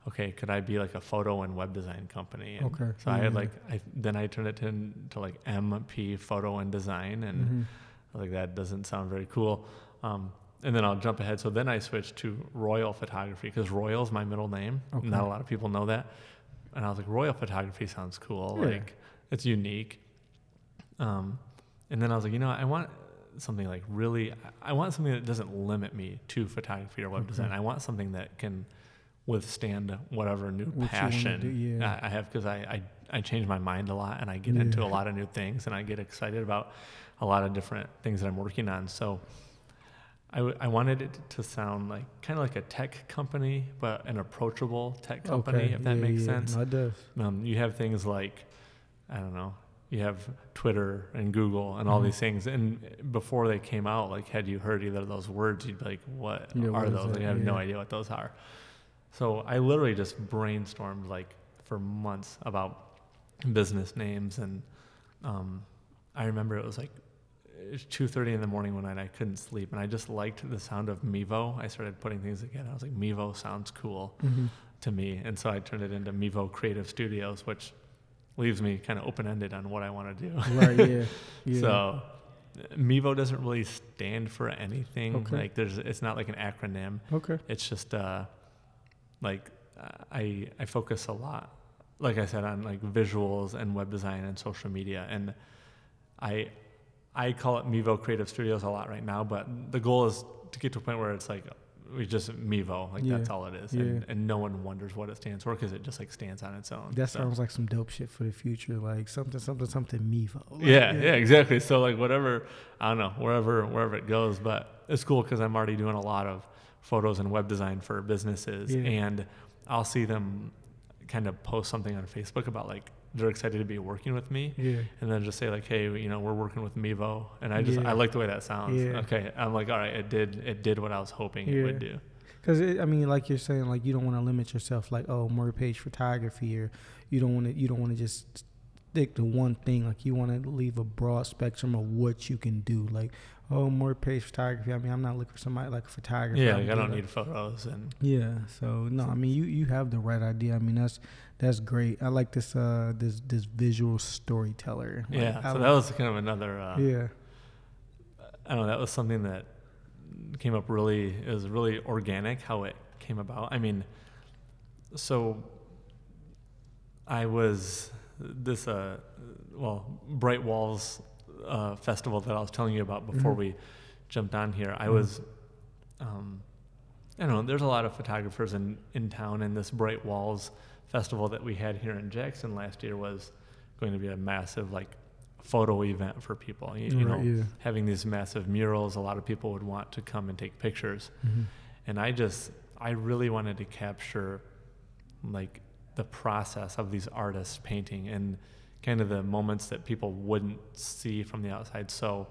okay, could I be like a photo and web design company? And Okay, So I had yeah. like I then I turned it to, to like MP Photo and Design, and Mhm. I was like that doesn't sound very cool. Um, and then I'll jump ahead. So then I switched to Royal Photography because Royal is my middle name. Okay. Not a lot of people know that. And I was like, Royal Photography sounds cool. Yeah. Like it's unique. Um, and then I was like, you know. I want something like really. I want something that doesn't limit me to photography or web Okay. design. I want something that can withstand whatever new What passion do, yeah. I, I have because I, I I change my mind a lot and I get Yeah. into a lot of new things and I get excited about a lot of different things that I'm working on. So I, w- I wanted it to sound like kind of like a tech company, but an approachable tech company, Okay, if that yeah, makes sense. No, it does. Um, you have things like, I don't know, you have Twitter and Google and all Mhm. these things. And before they came out, like, had you heard either of those words, you'd be like, what are what those? Like, I have no idea what those are. So I literally just brainstormed like for months about business names. And um, I remember it was like, two thirty in the morning one night. I couldn't sleep, and I just liked the sound of Mevo. I started putting things together. I was like, Mevo sounds cool Mhm. to me, and so I turned it into Mevo Creative Studios, which leaves me kind of open ended on what I want to do. Right. Yeah. Yeah. So Mevo doesn't really stand for anything. Okay. Like there's, it's not like an acronym. okay. It's just uh, like I I focus a lot, like I said, on like visuals and web design and social media, and I I call it Mevo Creative Studios a lot right now. But the goal is to get to a point where it's like we just Mevo, like Yeah. that's all it is, Yeah. and, and no one wonders what it stands for because it just like stands on its own. That So- sounds like some dope shit for the future, like something, something, something Mevo. Like, yeah, yeah, exactly. So like whatever, I don't know, wherever wherever it goes, but it's cool because I'm already doing a lot of photos and web design for businesses, Yeah. and I'll see them kind of post something on Facebook about like they're excited to be working with me, Yeah. and then just say like, hey, you know, we're working with Mevo, and I just Yeah. I like the way that sounds. Okay, I'm like, all right, it did it did what I was hoping it would do. Because I mean, like you're saying, like you don't want to limit yourself, like oh, Mo Page photography, or you don't want to, you don't want to just stick to one thing. Like you want to leave a broad spectrum of what you can do. Like oh, Mo Page photography. I mean, I'm not looking for somebody like a photographer. Yeah, like I don't need photos and Yeah. So no, I mean you you have the right idea. I mean that's that's great. I like this uh this this visual storyteller. Like, yeah. I So like- that was kind of another. Uh, yeah. I don't know. That was something that came up really. It was really organic how it came about. I mean, so I was this uh, well, Bright Walls uh, festival that I was telling you about before Mhm. we jumped on here. I Mhm. was, um, I don't know. There's a lot of photographers in in town, and this Bright Walls festival that we had here in Jackson last year was going to be a massive like photo event for people. You, you know, yeah. having these massive murals, a lot of people would want to come and take pictures. Mhm. And I just, I really wanted to capture like the process of these artists painting and kind of the moments that people wouldn't see from the outside. So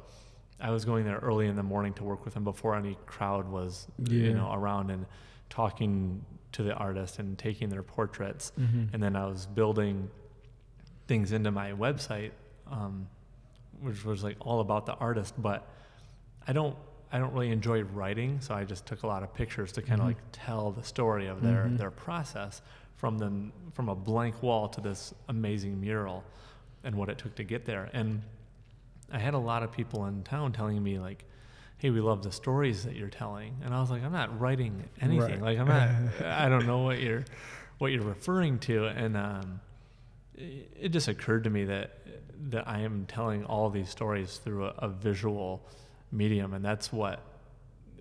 I was going there early in the morning to work with them before any crowd was, you know, around and talking to the artist and taking their portraits Mhm. and then I was building things into my website, um, which was like all about the artist. But I don't, I don't really enjoy writing, so I just took a lot of pictures to kind of Mhm. like tell the story of their Mhm. their process from them from a blank wall to this amazing mural, and what it took to get there. And I had a lot of people in town telling me like. Hey, we love the stories that you're telling, and I was like, I'm not writing anything. Right. Like, I'm not. I don't know what you're, what you're referring to, and um, it, it just occurred to me that that I am telling all these stories through a, a visual medium, and that's what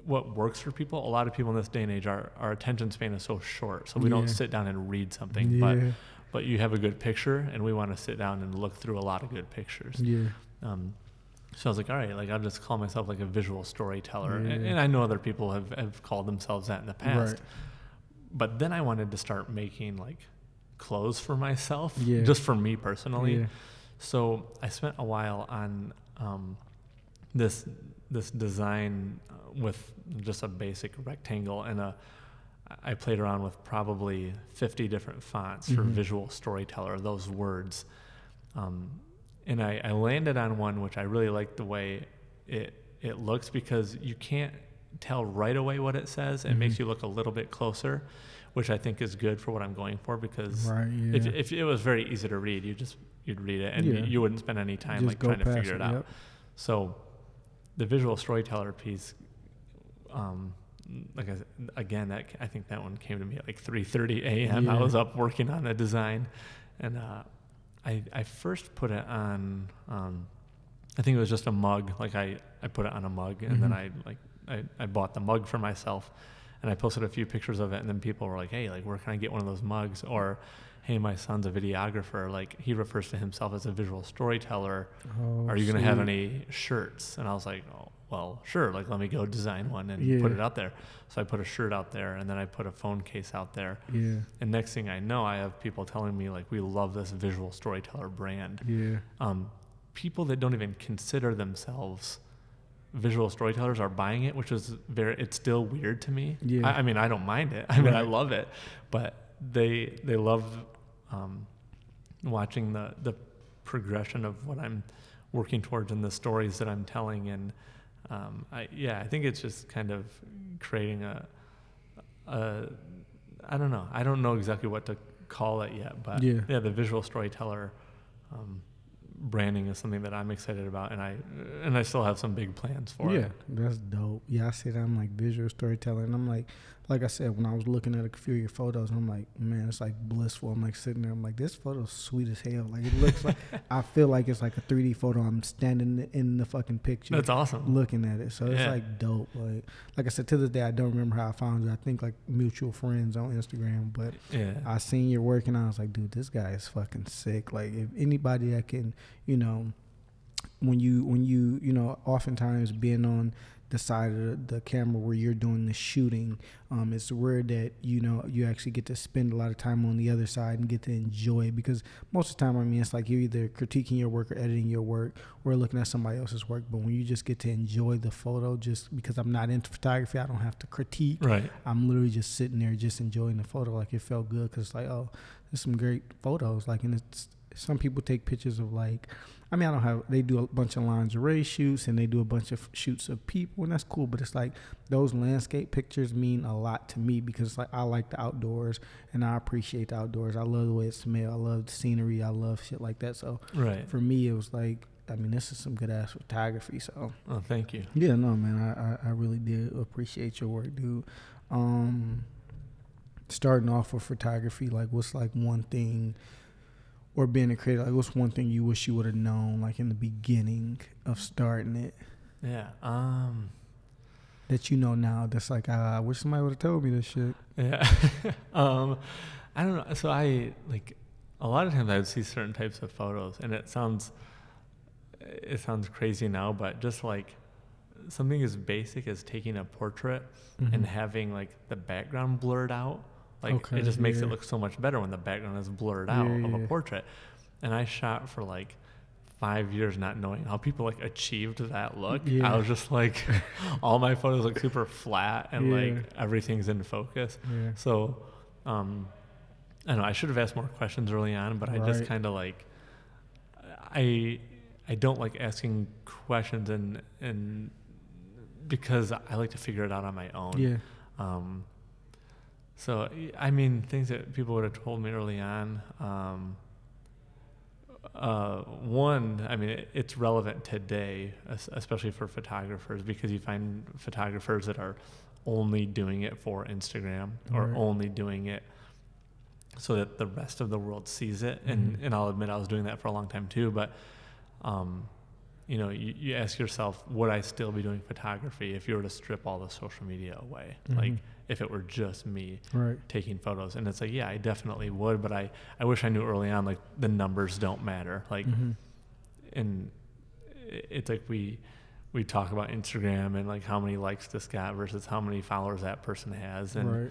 what works for people. A lot of people in this day and age, our, our attention span is so short, so we don't sit down and read something. yeah. But but you have a good picture, and we want to sit down and look through a lot of good pictures. yeah. Um, so I was like, all right, like I'll just call myself like a visual storyteller, and, Yeah. and I know other people have, have called themselves that in the past. Right. But then I wanted to start making like clothes for myself, Yeah. just for me personally. Yeah. So I spent a while on um, this this design uh, with just a basic rectangle and a. I played around with probably 50 different fonts for Mhm. visual storyteller, those words. Um, and I, I landed on one which I really like the way it it looks because you can't tell right away what it says. It makes Mhm. you look a little bit closer, which I think is good for what I'm going for because Right. Yeah. if, if it was very easy to read, you just you'd read it and Yeah. you wouldn't spend any time Just like trying to figure it out. Yep. So the visual storyteller piece, um, like I again, that I think that one came to me at like 3:30 a.m. I was up working on the design, and uh, I I first put it on. Um, I think it was just a mug. Like I I put it on a mug, and then Mhm. I like I, I bought the mug for myself, and I posted a few pictures of it, and then people were like, "Hey, like where can I get one of those mugs?" Or hey, my son's a videographer. Like he refers to himself as a visual storyteller Oh, are you going to have any shirts? And I was like, oh, well, sure. Like, let me go design one and Yeah. put it out there. So I put a shirt out there and then I put a phone case out there. Yeah. And next thing I know, I have people telling me, like, we love this visual storyteller brand. Yeah. Um, people that don't even consider themselves visual storytellers are buying it, which is very, it's still weird to me. Yeah. I, I mean, I don't mind it. I mean, I love it. But they, they love um, watching the, the progression of what I'm working towards and the stories that I'm telling. And um, I, yeah, I think it's just kind of creating a, a, I don't know. I don't know exactly what to call it yet, but Yeah. yeah, the visual storyteller um, branding is something that I'm excited about, and I and I still have some big plans for yeah, it. Yeah, that's dope. Yeah, I said I'm like visual storytelling. I'm like, like I said, when I was looking at a few of your photos, I'm like, man, it's like blissful. I'm like sitting there, I'm like, this photo's sweet as hell. Like it looks like I feel like it's like a 3D photo. I'm standing in the fucking picture. That's awesome. looking at it. So it's like dope. Like like I said, to this day I don't remember how I found you. I think like mutual friends on Instagram. But Yeah, I seen your work and I was like, dude, this guy is fucking sick. Like if anybody that can, you know, when you when you you know, oftentimes being on the side of the, camera where you're doing the shooting, um, it's rare that you know you actually get to spend a lot of time on the other side and get to enjoy it because most of the time, I mean, it's like you're either critiquing your work or editing your work or looking at somebody else's work. But when you just get to enjoy the photo, just because I'm not into photography, I don't have to critique. right. I'm literally just sitting there, just enjoying the photo. Like it felt good because it's like, oh, there's some great photos. Like, and it's some people take pictures of like, I mean, I don't have. They do a bunch of lingerie shoots and they do a bunch of shoots of people, and that's cool. But it's like those landscape pictures mean a lot to me because it's like I like the outdoors and I appreciate the outdoors. I love the way it smells. I love the scenery. I love shit like that. So Right. for me, it was like, I mean, this is some good ass photography. So Oh, thank you. yeah, no, man, I, I, I really did appreciate your work, dude. Um, starting off with photography, like, what's like one thing, or being a creator, like, what's one thing you wish you would have known, like, in the beginning of starting it, Yeah. Um. that you know now? That's like, ah, I wish somebody would have told me this shit. Yeah. um, I don't know. So I like a lot of times I would see certain types of photos, and it sounds it sounds crazy now, but just like something as basic as taking a portrait and Mhm. having like the background blurred out, like Okay, it just makes yeah. it look so much better when the background is blurred out Yeah, of a portrait. And I shot for like five years not knowing how people like achieved that look. Yeah. I was just like all my photos look super flat and Yeah. like everything's in focus. yeah, So, um, I don't know. I should have asked more questions early on, but I just kind of like, I, I don't like asking questions and and because I like to figure it out on my own. yeah, Um, so I mean, things that people would have told me early on. Um, uh, one, I mean, it, it's relevant today, especially for photographers, because you find photographers that are only doing it for Instagram or Right. only doing it so that the rest of the world sees it. And Mhm. and I'll admit I was doing that for a long time too, but. Um, you know, you, you ask yourself, would I still be doing photography if you were to strip all the social media away? Like, Mhm. If it were just me right, taking photos. And it's like, yeah, I definitely would, but I, I wish I knew early on, like, the numbers don't matter. Like, Mhm. and it's like we, we talk about Instagram and like how many likes this got versus how many followers that person has. And right,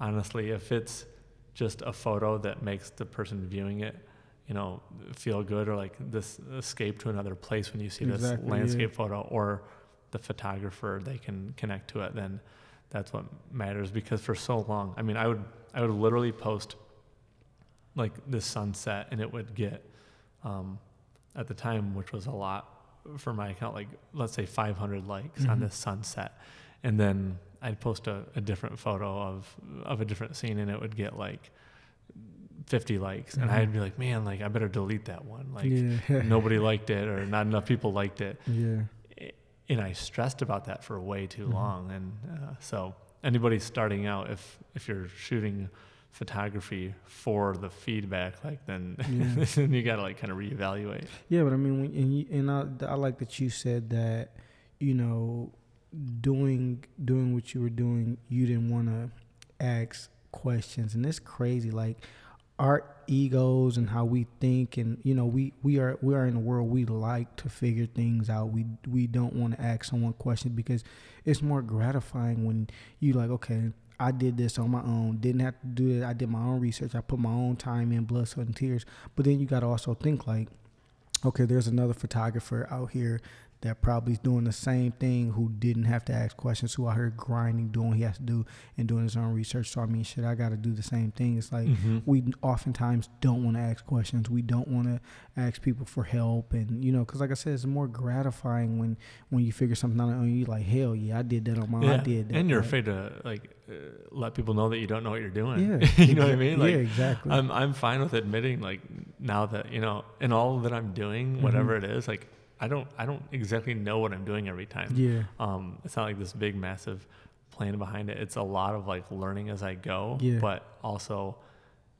honestly, if it's just a photo that makes the person viewing it, you know, feel good or like this escape to another place when you see Exactly, this yeah. landscape photo or the photographer, they can connect to it, then that's what matters because for so long, I mean, I would, I would literally post like this sunset and it would get, um, at the time, which was a lot for my account, like let's say 500 likes on Mhm. this sunset. And then I'd post a, a different photo of, of a different scene and it would get like 50 likes. And Mhm. I'd be like, man, like I better delete that one. Like yeah, nobody liked it or not enough people liked it. yeah, And I stressed about that for way too Mhm. long. And uh, so anybody starting out, if, if you're shooting photography for the feedback, like then, Yeah. then you got to like kind of reevaluate. Yeah, but I mean, when, and, you, and I, I like that you said that, you know, doing doing what you were doing, you didn't want to ask questions, and it's crazy. Like our egos and how we think, and you know, we we are we are in a world we like to figure things out. We we don't want to ask someone questions because it's more gratifying when you like, okay. I did this on my own. Didn't have to do it. I did my own research. I put my own time in, blood, sweat, and tears. But then you got to also think like, okay, there's another photographer out here that probably is doing the same thing who didn't have to ask questions, who out here grinding, doing what he has to do, and doing his own research. So I mean, shit, I got to do the same thing. It's like Mm-hmm. we oftentimes don't want to ask questions. We don't want to ask people for help, and you know, because like I said, it's more gratifying when when you figure something out on you. Like, hell yeah, I did that on my. own. I did that. and you're Like, afraid to like uh, let people know that you don't know what you're doing. Yeah, you know what I mean? Like yeah, exactly. I'm I'm fine with admitting like now that you know in all that I'm doing, whatever Mm-hmm. it is, like I don't I don't exactly know what I'm doing every time. yeah, Um, it's not like this big massive plan behind it. It's a lot of like learning as I go, Yeah. but also,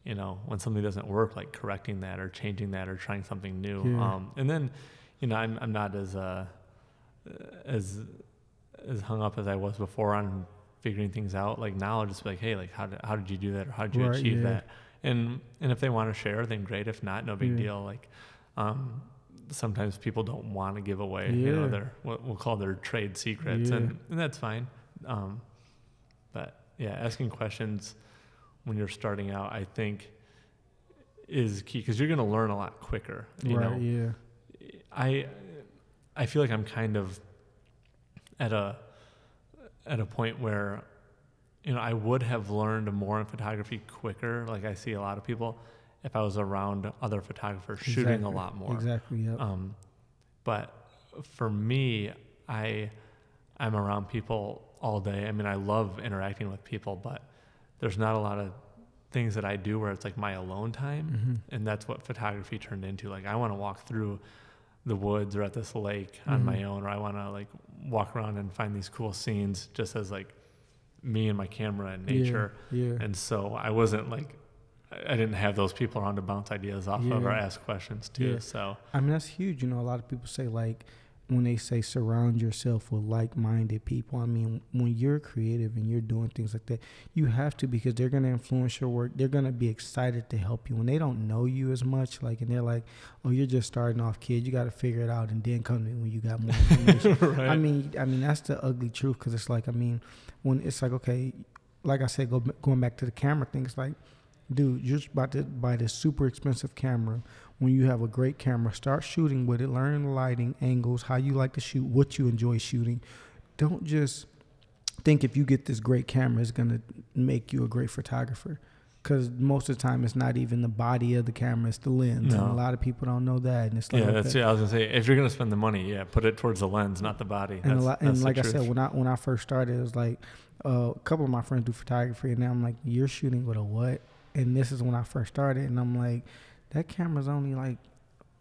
you know, when something doesn't work, like correcting that or changing that or trying something new. Yeah. Um, and then, you know, I'm I'm not as uh as as hung up as I was before on figuring things out. Like now, I'll just be like, hey, like how did how did you do that or how did you Right, achieve yeah. that? And and if they want to share, then great. If not, no big Yeah. deal. Like. Um, sometimes people don't want to give away, you know, Yeah. their what we'll call their trade secrets, Yeah. and, and that's fine. Um, but yeah, asking questions when you're starting out, I think, is key because you're going to learn a lot quicker. You right, know, yeah, I I feel like I'm kind of at a at a point where you know I would have learned more in photography quicker. Like I see a lot of people, if I was around other photographers shooting a lot more. Exactly. Yep. Um, but for me, I I'm around people all day. I mean, I love interacting with people, but there's not a lot of things that I do where it's like my alone time, Mhm. and that's what photography turned into. Like I want to walk through the woods or at this lake on my Mhm. own, or I want to like walk around and find these cool scenes just as like me and my camera and nature. Yeah. yeah. And so I wasn't like I didn't have those people around to bounce ideas off of or ask questions to. Yeah. So I mean, that's huge. You know, a lot of people say like when they say surround yourself with like-minded people. I mean, when you're creative and you're doing things like that, you have to because they're gonna influence your work. They're gonna be excited to help you when they don't know you as much. Like, and they're like, "Oh, you're just starting off, kid. You got to figure it out, and then come to me when you got more information." right. I mean, I mean that's the ugly truth because it's like I mean, when it's like okay, like I said, go going back to the camera thing. It's like, dude, you're just about to buy this super expensive camera. When you have a great camera, start shooting with it. Learn the lighting, angles, how you like to shoot, what you enjoy shooting. Don't just think if you get this great camera, it's gonna make you a great photographer. Because most of the time, it's not even the body of the camera; it's the lens, and a lot of people don't know that. And it's like, yeah, okay. that's yeah. I was gonna say if you're gonna spend the money, yeah, put it towards the lens, not the body. and a That's, lot, that's and the like I said, when I when I first started, it was like uh, a couple of my friends do photography, and now I'm like, you're shooting with a what? And this is when I first started, and I'm like, that camera's only like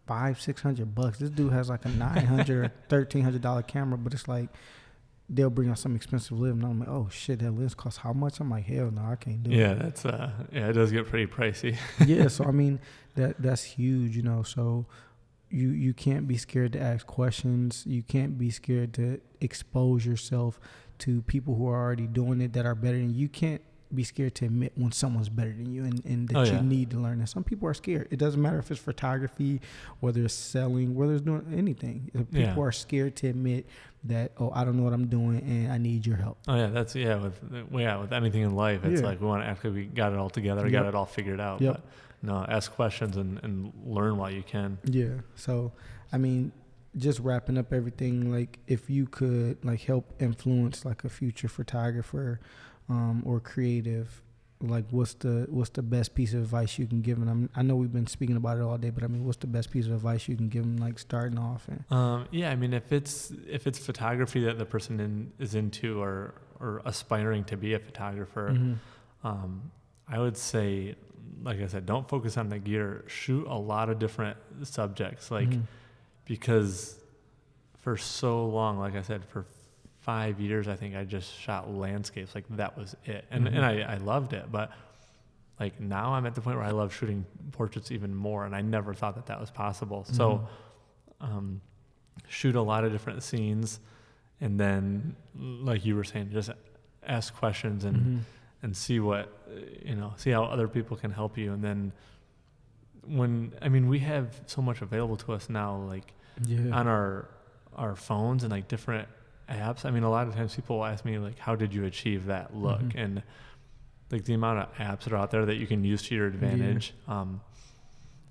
five six hundred bucks. This dude has like a nine hundred or thirteen hundred dollar camera, but it's like they'll bring out some expensive lens, and I'm like, oh shit, that lens costs how much? I'm like, hell no, I can't do it. yeah, that's uh, yeah, it does get pretty pricey. yeah, so I mean that that's huge, you know. So you you can't be scared to ask questions. You can't be scared to expose yourself to people who are already doing it that are better than you. You can't be scared to admit when someone's better than you and, and that Oh, you need to learn. And some people are scared. It doesn't matter if it's photography, whether it's selling, whether it's doing anything. Uh, people Yeah. are scared to admit that, oh, I don't know what I'm doing and I need your help. Oh yeah, that's yeah. With uh, yeah, with anything in life, it's Yeah. like we want to act like we got it all together, got it all figured out. Yep. But no, ask questions and, and learn while you can. Yeah. So, I mean, just wrapping up everything, like if you could like help influence like a future photographer um, or creative, like what's the what's the best piece of advice you can give them? I'm, I know we've been speaking about it all day, but I mean, what's the best piece of advice you can give them, like starting off? And Um, yeah, I mean, if it's if it's photography that the person in, is into or or aspiring to be a photographer, Mhm. um, I would say, like I said, don't focus on the gear. Shoot a lot of different subjects, like Mhm. because for so long, like I said, for five years, I think I just shot landscapes. Like that was it, and Mhm. and I, I loved it. But like now, I'm at the point where I love shooting portraits even more, and I never thought that that was possible. So Mhm. um, shoot a lot of different scenes, and then, like you were saying, just ask questions and Mhm. and see what you know, see how other people can help you, and then when I mean we have so much available to us now, like yeah, on our our phones and like different apps. I mean, a lot of times people will ask me like, "How did you achieve that look?" Mhm. And like the amount of apps that are out there that you can use to your advantage. Um,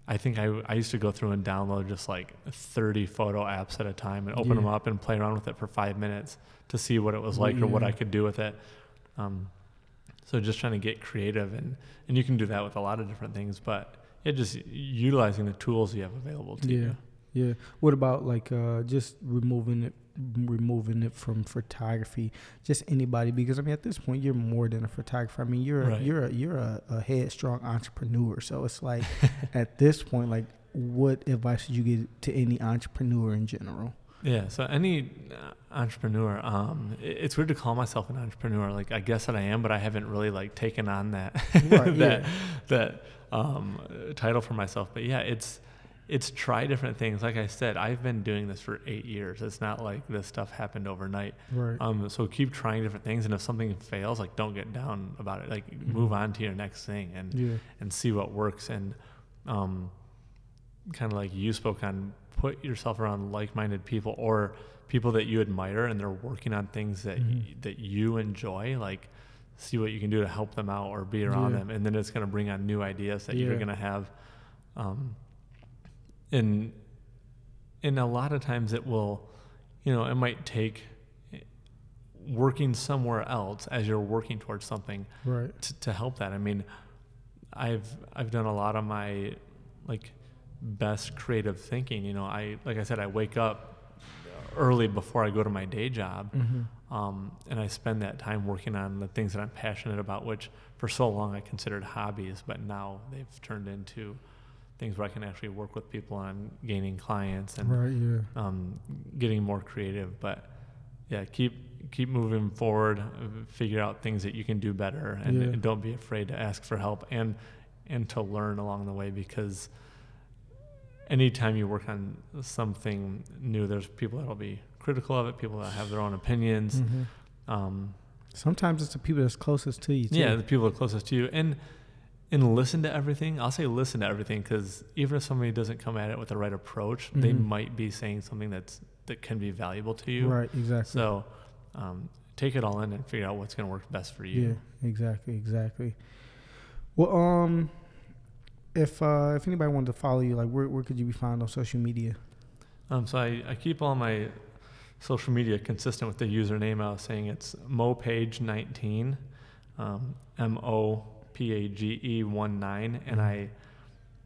I think I, I used to go through and download just like 30 photo apps at a time and open Yeah. them up and play around with it for five minutes to see what it was like or what I could do with it. Um, so just trying to get creative and, and you can do that with a lot of different things, but yeah, just utilizing the tools you have available to Yeah. you. Yeah. What about like uh, just removing it, removing it from photography? Just anybody, because I mean, at this point, you're more than a photographer. I mean, you're a, you're a, you're a, a headstrong entrepreneur. So it's like, at this point, like, what advice would you give to any entrepreneur in general? Yeah. So any uh, entrepreneur, um, it's weird to call myself an entrepreneur. Like I guess that I am, but I haven't really like taken on that Right, that yeah. that um, title for myself. But yeah, it's it's try different things. Like I said, I've been doing this for eight years. It's not like this stuff happened overnight. Right. Um, so keep trying different things, and if something fails, like don't get down about it. Like move on to your next thing and yeah. and see what works. And um, kind of like you spoke on, put yourself around like-minded people or people that you admire, and they're working on things that Mhm. y- that you enjoy. Like see what you can do to help them out or be around Yeah. them, and then it's going to bring on new ideas that you're going to have. Um, and and a lot of times it will, you know, it might take working somewhere else as you're working towards something Right. to, to help that. I mean, I've I've done a lot of my like best creative thinking. You know, I like I said, I wake up early before I go to my day job, Mm-hmm. um, and I spend that time working on the things that I'm passionate about, which for so long I considered hobbies, but now they've turned into things where I can actually work with people on gaining clients and Right. Yeah. um, getting more creative. But yeah, keep keep moving forward. Figure out things that you can do better, and, Yeah. and don't be afraid to ask for help and and to learn along the way because anytime you work on something new, there's people that'll be critical of it, people that have their own opinions. Mhm. Um, Sometimes it's the people that's closest to you. Too. yeah, the people that are closest to you, and and listen to everything. I'll say listen to everything because even if somebody doesn't come at it with the right approach, they Mhm. might be saying something that's that can be valuable to you. Right. Exactly. So um, take it all in and figure out what's going to work best for you. Yeah, exactly, exactly. Well, um, if uh, if anybody wanted to follow you, like where where could you be found on social media? Um, so I, I keep all my social media consistent with the username. I was saying it's mopage19, um, M O P A G E 1 9. And I,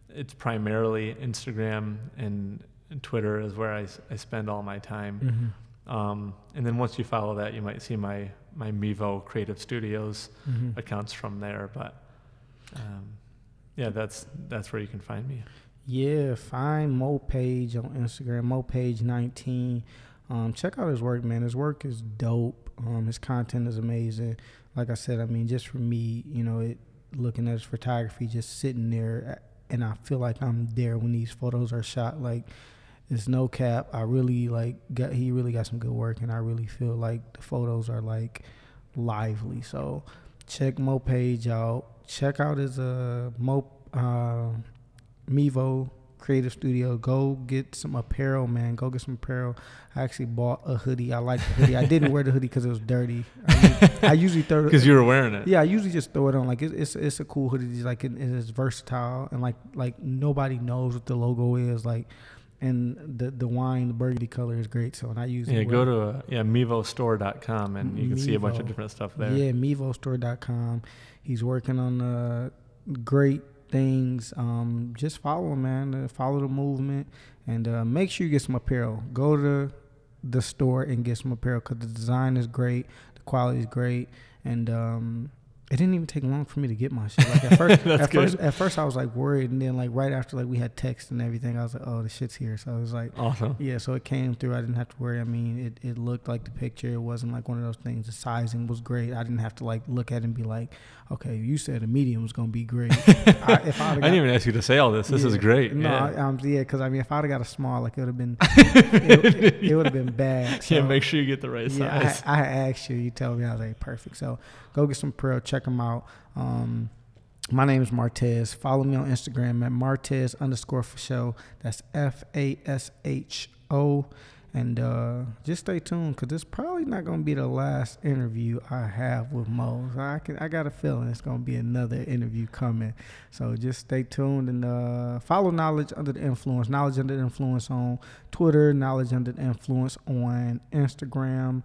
it's primarily Instagram and Twitter is where I, I spend all my time. Mm-hmm. Um, and then once you follow that, you might see my, my Mevo Creative Studios Mm-hmm. accounts from there. But um, yeah, that's that's where you can find me. Yeah, find Mo Page on Instagram, Mo Page nineteen. Um, check out his work, man. His work is dope. Um, his content is amazing. Like I said, I mean, just for me, you know, it looking at his photography, just sitting there, and I feel like I'm there when these photos are shot. Like, it's no cap. I really like got he really got some good work, and I really feel like the photos are like lively. So check Mo Page out. Check out his uh Mo uh, Mevo Creative Studio. Go get some apparel, man. Go get some apparel. I actually bought a hoodie. I like the hoodie. I didn't wear the hoodie because it was dirty. I usually throw it Because you were wearing it. yeah, I usually just throw it on. Like it's it's, it's a cool hoodie. It's like it, it's versatile and like like nobody knows what the logo is. Like and the the wine, the burgundy color is great. So and I use Yeah, it. go to uh, yeah mevostore.com and you can see a bunch of different stuff there. Yeah, mevostore.com. He's working on a great things. Um, just follow him, man. Uh, follow the movement and uh, make sure you get some apparel. Go to the store and get some apparel because the design is great, the quality is great, and um, it didn't even take long for me to get my shit. Like at first, at first, at first, I was like worried, and then like right after like we had text and everything, I was like, oh, the shit's here. So I was like. Awesome. Yeah, so it came through. I didn't have to worry. I mean, it, it looked like the picture. It wasn't like one of those things. The sizing was great. I didn't have to like look at it and be like, okay, you said a medium was gonna be great. I, if I I'd didn't even ask you to say all this. This is great. No, yeah. I, um, yeah, because I mean, if I'd have got a small, like it would have been, it, it, would have been bad. So, yeah, make sure you get the right yeah, size. I, I asked you. You tell me I was like perfect. So go get some Pearl. Check them out. Um, my name is Martez. Follow me on Instagram at Martez underscore fasho. That's F A S H O. And uh, just stay tuned because it's probably not going to be the last interview I have with Mo. I can I got a feeling it's going to be another interview coming. So just stay tuned and uh, follow Knowledge Under the Influence. Knowledge Under the Influence on Twitter. Knowledge Under the Influence on Instagram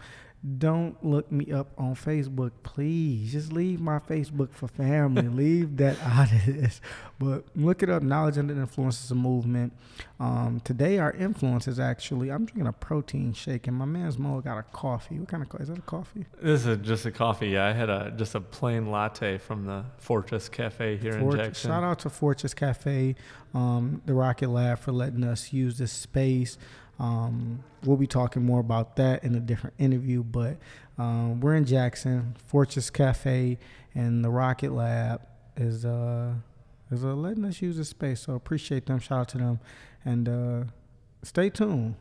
don't look me up on Facebook, please. Just leave my Facebook for family. leave that out of this. But look it up. Knowledge Under the Influence is a movement. Um, today, our influence is actually, I'm drinking a protein shake, and my man's Mo got a coffee. What kind of coffee? Is that a coffee? This is just a coffee. Yeah, I had a just a plain latte from the Fortress Cafe here Fort- in Jackson. Shout out to Fortress Cafe, um, the Rocket Lab, for letting us use this space. Um, we'll be talking more about that in a different interview, but um, we're in Jackson, Fortress Cafe, and the Rocket Lab is uh, is uh, letting us use the space. So appreciate them. Shout out to them, and uh, stay tuned.